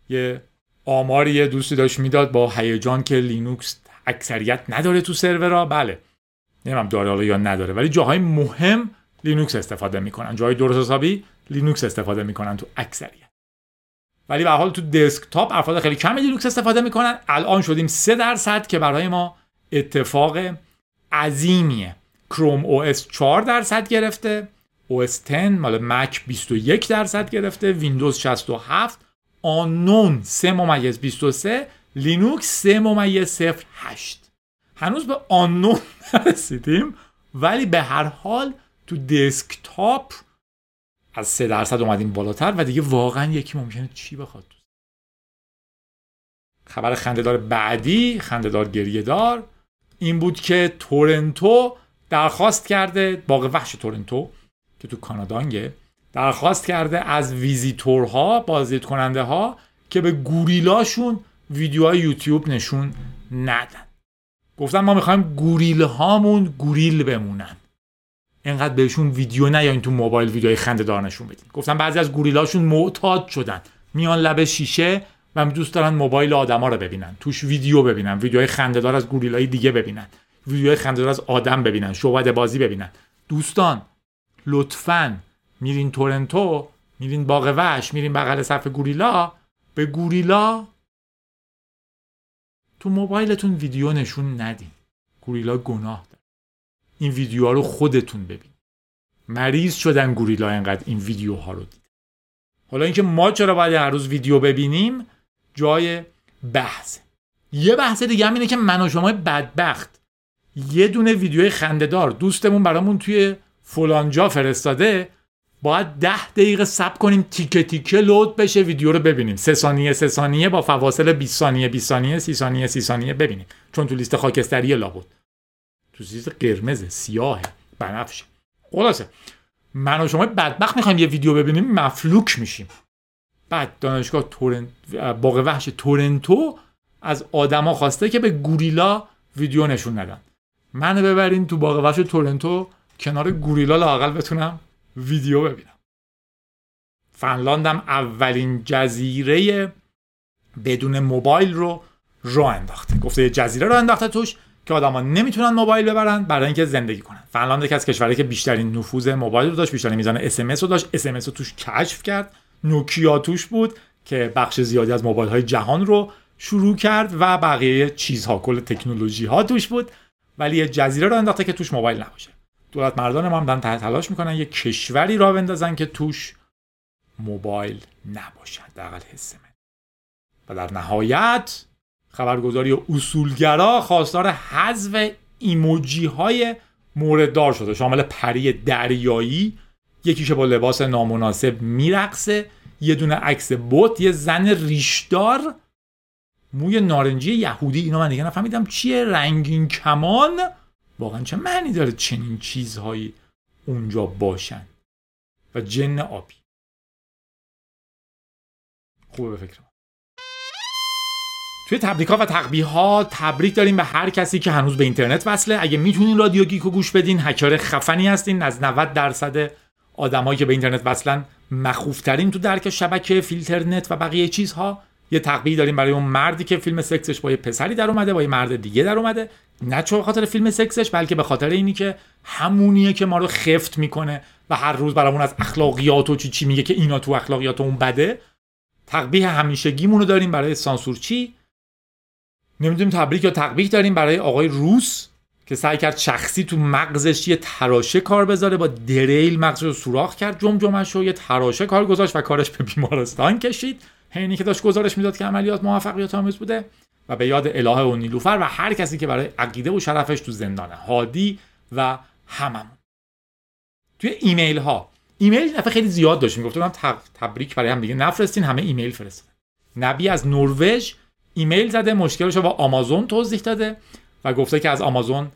یه آماری یه دوستی داشت می‌داد با هیجان که لینوکس اکثریت نداره تو سرورها. بله نمی‌دونم داره حالا یا نداره ولی جاهای مهم لینوکس استفاده می‌کنن. جاهای درست حسابی لینوکس استفاده می‌کنن تو اکثریت. ولی به حال تو desktop افراد خیلی کمی لینوکس استفاده می‌کنن. الان شدیم 3 درصد که برای ما اتفاق عظیمیه. Chrome OS 4 درصد گرفته. OS 10 مال مک 21 درصد گرفته. ویندوز 67 آنون 3 ممیز 23 لینوکس 3 ممیز 8 هنوز به آنون نرسیدیم ولی به هر حال تو دسکتاپ از 3 درصد اومدیم بالاتر و دیگه واقعا یکی ممکنه چی بخواد. خبر خندهدار بعدی خندهدار گریه دار این بود که تورنتو درخواست کرده باغ وحش تورنتو که تو کانادانگه درخواست کرده از ویزیتورها بازدید کننده ها که به گوریلاشون ویدیوهای یوتیوب نشون ندن. گفتن ما می‌خوایم گوریل هامون گوریل بمونن. اینقدر بهشون ویدیو نیاین تو موبایل ویدیوهای خنده دار نشون بدین. گفتن بعضی از گوریلاشون معتاد شدن. میان لب شیشه و دوست دارن موبایل آدما رو ببینن توش ویدیو ببینن ویدیوهای خندهدار از گوریلای دیگه ببینن ویدیوهای خندهدار از آدم ببینن شوهد بازی ببینن. دوستان لطفا میرین تورنتو میرین باغ وحش میرین بغل صف گوریلا. به گوریلا تو موبایلتون ویدیو نشون ندین. گوریلا گناه داره. این ویدیوها رو خودتون ببین. مریض شدن گوریلا انقدر این ویدیوها رو دید حالا اینکه ما چرا باید هر روز ویدیو ببینیم جای بحث. یه بحث دیگه هم اینه که من و شما بدبخت. یه دونه ویدیوی خندهدار دوستمون برامون توی فلانجا فرستاده. باید ده دقیقه سب کنیم تیکه تیکه لود بشه ویدیو رو ببینیم. سه ثانیه سه ثانیه با فواصل 20 ثانیه 20 ثانیه 30 ثانیه 30 ثانیه ببینیم. چون تو لیست خاکستری لابد. تو لیست قرمز سیاه بنفشه. خلاصه. من و شما بدبخت می‌خوایم یه ویدیو ببینیم مفلوک میشیم. بعد دانشگاه تورنتو باغ وحش تورنتو از آدما خواسته که به گوریلا ویدیو نشون ندن. منو ببرین تو باغ وحش تورنتو کنار گوریلا لاقل بتونم ویدیو ببینم. فنلاندم اولین جزیره بدون موبایل رو راه انداخته. گفته یه جزیره رو انداخته توش که آدما نمی‌تونن موبایل ببرن برای اینکه زندگی کنن. فنلاند یکی از کشورهایی که بیشترین نفوذ موبایل رو داشت بیشترین میزان SMS رو داشت. SMS رو توش کشف کرد. نوکیا توش بود که بخش زیادی از موبایل های جهان رو شروع کرد و بقیه چیزها کل تکنولوژی ها توش بود ولی یه جزیره رو انداخته که توش موبایل نباشه. دولت مردان ما هم دارن تلاش می‌کنن یه کشوری را بندازن که توش موبایل نباشد در حس من. و در نهایت خبرگزاری اصولگرا خواستار حذف ایموجی های مورددار شده شامل پری دریایی یکی که با لباس نامناسب میرقصه یه دونه عکس بوت یه زن ریشدار موی نارنجی یهودی. اینا من دیگه نفهمیدم چیه. رنگین کمان. واقعا چه معنی داره چنین چیزهایی اونجا باشن؟ و جن آبی. خوبه به فکر توی تبریکات و تقبیه تبریک داریم به هر کسی که هنوز به اینترنت وصله. اگه می‌تونین رادیو گیکو گوش بدین هکر خفنی هستین. از 90 درصد آدمایی که به اینترنت وصلن مخوفترین تو درک شبکه فیلترنت و بقیه چیزها. یه تقبیه داریم برای اون مردی که فیلم سکسش با یه پسری در اومده با یه مرد دیگه در اومده. نه چون خاطر فیلم سکسش بلکه به خاطر اینی که همونیه که ما رو خفت می‌کنه و هر روز برامون از اخلاقیات و چی چی میگه که اینا تو اخلاقیات اون بده. تقبیه همیشگیمون رو داریم برای سانسورچی نمی‌دونیم تبریک یا تقبیح داریم برای آقای روس. که سعی کرد شخصی تو مغزش یه تراشه کار بذاره با دریل مغزش رو سوراخ کرد جمجمش رو یه تراشه کار گذاشت و کارش به بیمارستان کشید. حینی که داشت گزارش می‌داد که عملیات موفقیت آمیز بوده و به یاد الهه و نیلوفر و هر کسی که برای عقیده و شرفش تو زندانه هادی و هممون. توی ایمیل ها ایمیل دفعه خیلی زیاد داشتیم گفتم تبریک برای هم دیگه. نفرستین همه ایمیل فرستادن نبی از نروژ ایمیل زده مشکلش رو با آمازون توضیح داده. و گفته که از آمازون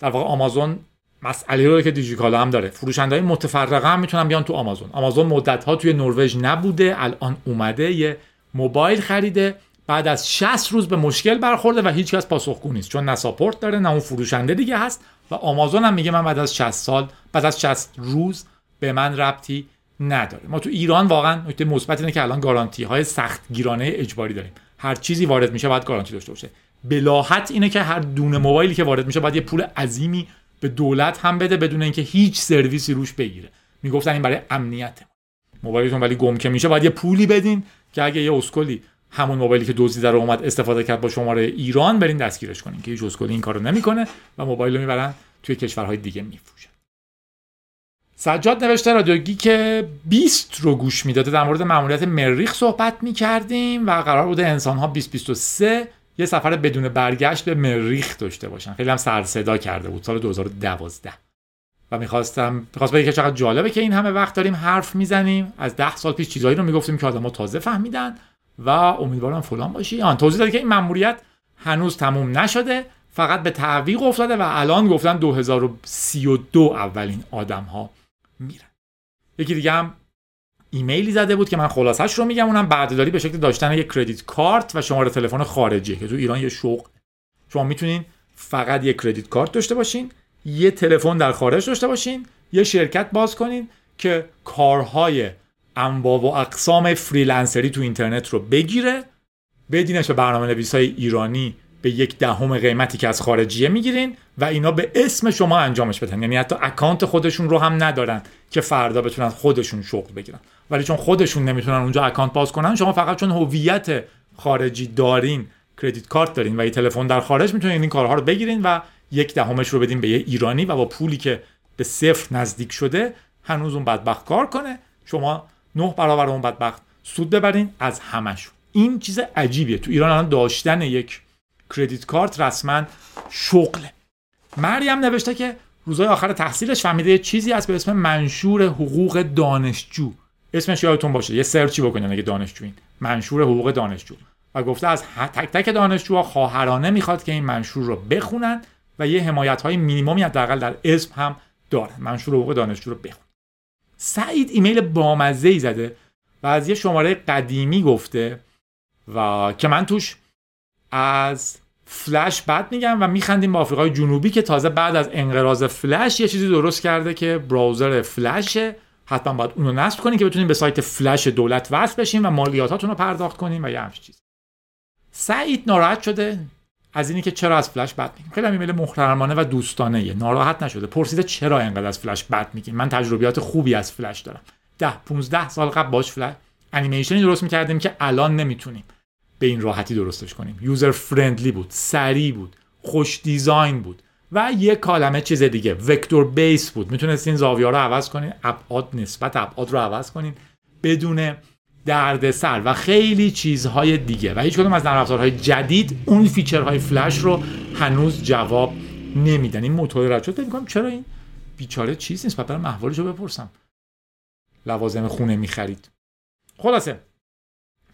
در واقع آمازون مسئله رو که دیجیکالا هم داره. فروشنده های متفرقه هم می‌تونن بیان تو آمازون. آمازون مدت ها توی نروژ نبوده الان اومده یه موبایل خریده بعد از 60 روز به مشکل برخورده و هیچکس پاسخگو نیست. چون نه داره نه اون فروشنده دیگه هست و آمازون هم میگه من بعد از 60 سال بعد از 60 روز به من ربطی نداره. ما تو ایران واقعا نکته مثبت اینه که الان گارانتی های سخت گیرانه اجباری داریم. هر چیزی وارد میشه باید گارانتی داشته باشه. بلاحت اینه که هر دونه موبایلی که وارد میشه باید یه پول عظیمی به دولت هم بده بدون اینکه هیچ سرویسی روش بگیره. می‌گفتن این برای امنیت موبایلتون ولی گم که میشه باید یه پولی بدین که اگه یه اسکلی همون موبایلی که دزدیده رو اومد استفاده کرد با شماره ایران برین دستگیرش کنین که هیچ اسکلی این کارو نمی‌کنه و موبایل رو می‌برن توی کشورهای دیگه میفروشن. سجاد نوشته رادیوگی که 20 رو گوش می‌داده. در مورد ماموریت مریخ صحبت می‌کردیم و قرار بوده انسان ها 2023 یه سفر بدون برگشت به مریخ داشته باشن خیلی هم سر صدا کرده بود. سال 2012 و می‌خواستم می‌خواست بگم که چقدر جالبه که این همه وقت داریم حرف می‌زنیم. از ده سال پیش چیزایی رو می‌گفتیم که آدم‌ها تازه فهمیدن و امیدوارم فلان باشی. آن توضیح داده که این مأموریت هنوز تموم نشده. فقط به تعویق افتاده و الان گفتن 2032 اولین آدم ها میرن. یکی دیگه هم ایمیلی زده بود که من خلاصش رو میگم اونم بردهداری به شکل داشتن یک کردیت کارت و شماره تلفن خارجی که تو ایران یه شوق. شما می‌تونین فقط یک credit card داشته باشین یه تلفن در خارج داشته باشین یه شرکت باز کنین که کارهای انواع و اقسام freelancer ی تو اینترنت رو بگیره بدینش به برنامه نویس ایرانی به یک دهم قیمتی که از خارجیه می‌گیرین و اینا به اسم شما انجامش بدن. یعنی حتی account خودشون رو هم ندارن که فردا بتونن خودشون شغل بگیرن. ولی چون خودشون نمی‌تونن اونجا account باز کنن شما فقط چون هویت خارجی دارین کردیت کارت دارین و یه تلفن در خارج می‌تونین این کارها رو بگیرین و یک دهمش رو بدین به یه ایرانی و با پولی که به صفر نزدیک شده هنوز اون بدبخت کار کنه. شما نه برابر اون بدبخت سود ببرین از همشون این چیز عجیبیه. تو ایران الان داشتن یک کردیت کارت رسما شغله. مریم نوشته که روزهای آخر تحصیلش فهمیده چیزی هست به اسم منشور حقوق دانشجو. اسمش یادتون باشه. یه سرچی بکنید اگه دانشجوین. منشور حقوق دانشجو. و گفته از تک تک دانشجوها خواهرانه می‌خواد که این منشور رو بخونن و یه حمایت های مینیمومی حداقل در اسم هم داره منشور حقوق دانشجو رو بخون سعید ایمیل بامزه ای زده و از یه شماره قدیمی گفته و که من توش از فلش بد میگم و میخندیم با آفریقای جنوبی که تازه بعد از انقراض فلش یه چیزی درست کرده که براوزر فلشه. حتما باید اونو نصب کنین که بتونین به سایت فلش دولت وصل بشین و مالیاتاتون رو پرداخت کنین و یه همچین چیز سعید ناراحت شده از اینی که چرا از فلش بد میگیم. خیلی ایمیل محترمانه و دوستانه یه. ناراحت نشده. پرسیده چرا اینقدر از فلش بد میگیم؟ من تجربیات خوبی از فلش دارم. ده 15 سال قبل باش فلش انیمیشنی درست می‌کردیم که الان نمی‌تونیم به این راحتی درستش کنیم. user friendly بود سریع بود خوش design بود. و یه عالمه چیز دیگه. vector base بود. می‌تونستین زاویه رو عوض کنین. ابعاد نسبت ابعاد رو عوض کنین. بدون دردسر. و خیلی چیزهای دیگه. و هیچ کدوم از نرم افزارهای جدید اون feature های فلش رو هنوز جواب نمیدن. این موتور رد شد چرا این بیچاره چیز نیست؟ برم رو بپرسم. لوازم خونه می‌خرید. خلاصه.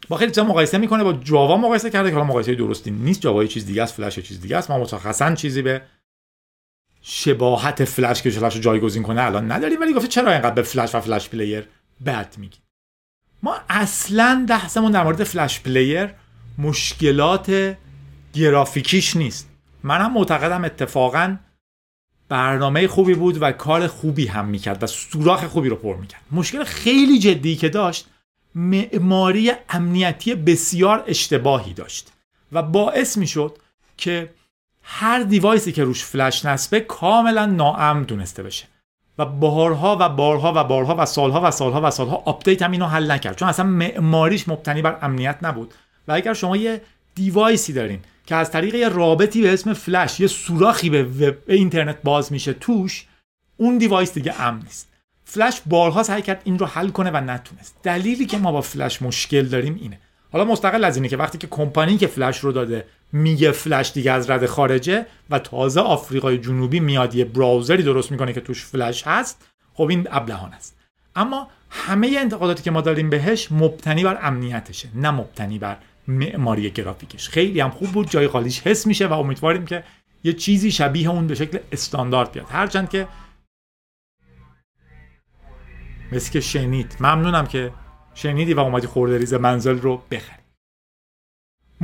با خیلی چیزا مقایسه می‌کنه. با جاوا مقایسه کرده که حالا مقایسه درستی نیست. جاوا چیز دیگه است فلش چیز دیگه است. ما مشخصا چیزی به شباهت فلش که فلش رو جایگزین کنه الان نداریم. ولی گفته چرا اینقدر به فلش و Flash Player بد میگیم ما اصلا بحثمون در مورد Flash Player مشکلات گرافیکیش نیست. منم معتقدم اتفاقا برنامه خوبی بود و کار خوبی هم می‌کرد و سوراخ خوبی رو پر می‌کرد. مشکل خیلی جدی که داشت معماری امنیتی بسیار اشتباهی داشت و باعث می‌شد که هر device ی که روش فلش نصبه کاملا ناامن دونسته بشه. و بارها و بارها و بارها و سالها و سالها و سالها update هم اینو حل نکرد. چون اصلا معماریش مبتنی بر امنیت نبود. و اگر شما یه device ی دارین که از طریق یه رابطی به اسم فلش یه سوراخی به, وب، اینترنت باز میشه توش اون device دیگه امن نیست. فلش بارها سعی کرد این رو حل کنه و نتونست. دلیلی که ما با فلش مشکل داریم اینه. حالا مستقل از اینه که وقتی که کمپانی که فلش رو داده میگه فلش دیگه از رد خارجه و تازه آفریقای جنوبی میاد یه براوزری درست می‌کنه که توش فلش هست خب این ابلهان است. اما همه انتقاداتی که ما داریم بهش مبتنی بر امنیتشه نه مبتنی بر معماری گرافیکش. خیلی هم خوب بود جای خالیش حس میشه و امیدواریم که یه چیزی شبیه اون به شکل استاندارد بیاد. هرچند که مثل که شنید. ممنونم که شنیدی و اومدی خورده ریز منزل رو بخری.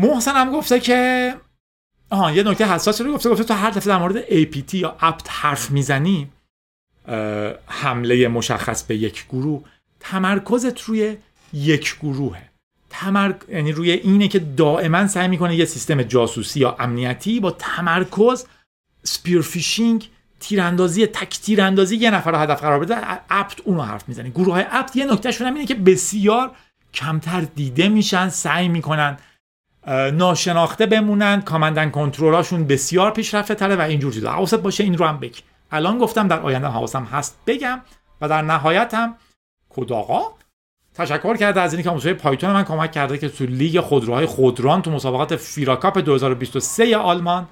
محسن هم گفته که آها یه نکته حساسی رو گفته گفته تو هر دفعه در مورد APT یا apt حرف می‌زنی حمله مشخص به یک گروه تمرکزت روی یک گروهه. تمرک... یعنی روی اینه که دائما سعی می‌کنه یه سیستم جاسوسی یا امنیتی با تمرکز spear phishing تیراندازی تک تیراندازی یه نفر رو هدف قرار بده APT اونو حرف می‌زنه گروه های APT یه نکته شون اینه که بسیار کمتر دیده میشن سعی می‌کنن ناشناخته بمونن command and control اشون بسیار پیشرفته تره و اینجور چیزا. حواست باشه این رو هم بگی. الان گفتم در آینده حواسم هست بگم و در نهایت هم کداقا تشکر کرده از اینکه آموزش پایتون من کمک کرده که تو لیگ خودروهای خودران تو مسابقات فیرا کاپ 2023 آلمان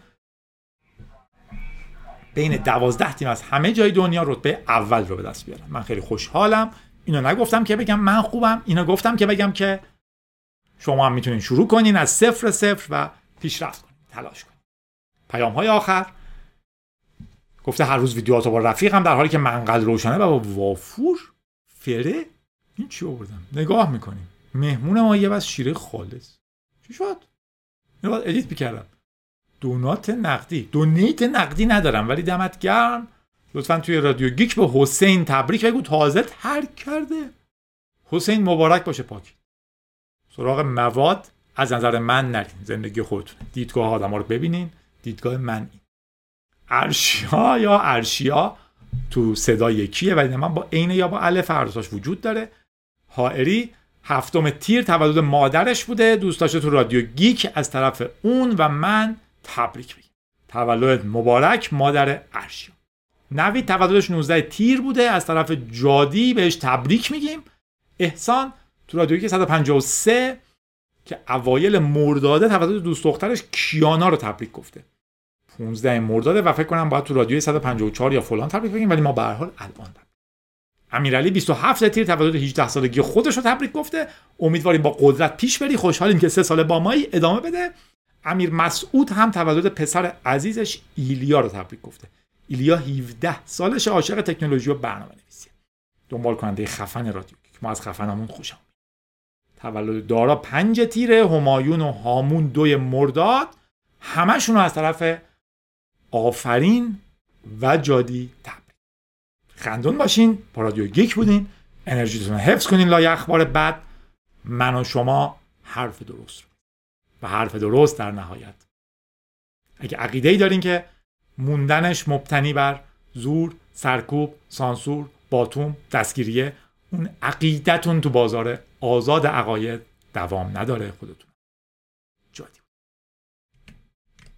بین دوازده تیم از همه جای دنیا رتبه اول رو به دست بیارم من خیلی خوشحالم. اینو نگفتم که بگم من خوبم. اینو گفتم که بگم که شما هم می‌تونین شروع کنین از صفر صفر و پیشرفت کنین تلاش کنین. پیام های آخر. گفته هر روز ویدیو با رفیقم در حالی که منقل روشنه و با وافور فره. این چی آوردم؟ نگاه می‌کنیم. مهمون ما یه بس شیره خالص. چی شد؟ اینو باید edit می‌کردم donate نقدی. donate نقدی ندارم ولی دمت گرم. لطفا توی رادیو geek به حسین تبریک بگو. تازه ترک کرده. حسین مبارک باشه پاک سراغ مواد از نظر من نرین. زندگی خودتون. دیدگاه آدم رو ببینین. دیدگاه من این. ارشیا یا ارشیا تو صدا یکیه ولی من با عین یا با الف هر وجود داره. حائری هفتم تیر تولد مادرش بوده. دوست داشته تو رادیو گیک از طرف اون و من تبریک بگیم تولد مبارک مادر ارشیا. نوید تولدش 19 تیر بوده. از طرف جادی بهش تبریک میگیم. احسان تو رادیو 153 که اوایل مرداده تولد دوست دخترش کیانا رو تبریک گفته. 15 مرداده و فکر کنم باید تو رادیو 154 یا فلان تبریک بگیم ولی ما به هر حال الان امیرعلی 27 تیر تولد 18 سالگی خودش رو تبریک گفته. امیدواریم با قدرت پیش بری. خوشحالیم که سه سال با مایی ادامه بده. امیر مسعود هم تولد پسر عزیزش ایلیا رو تبریک گفته. ایلیا 17 سالش عاشق تکنولوژی و برنامه نویسی دنبال کننده خفن رادیو. که ما از خفنمون خوشم تولد دارا پنج تیره همایون و هامون دوی مرداد. همشون از طرف آفرین و جادی تبریک. خندون باشین با رادیو گیک بودین. انرژیتون رو حفظ کنین لای اخبار بد. من و شما حرف درست رو. و حرف درست در نهایت. اگه عقیده ای دارین که موندنش مبتنی بر زور سرکوب سانسور باتوم دستگیریه اون عقیدتون تو بازار آزاد عقاید دوام نداره خودتون.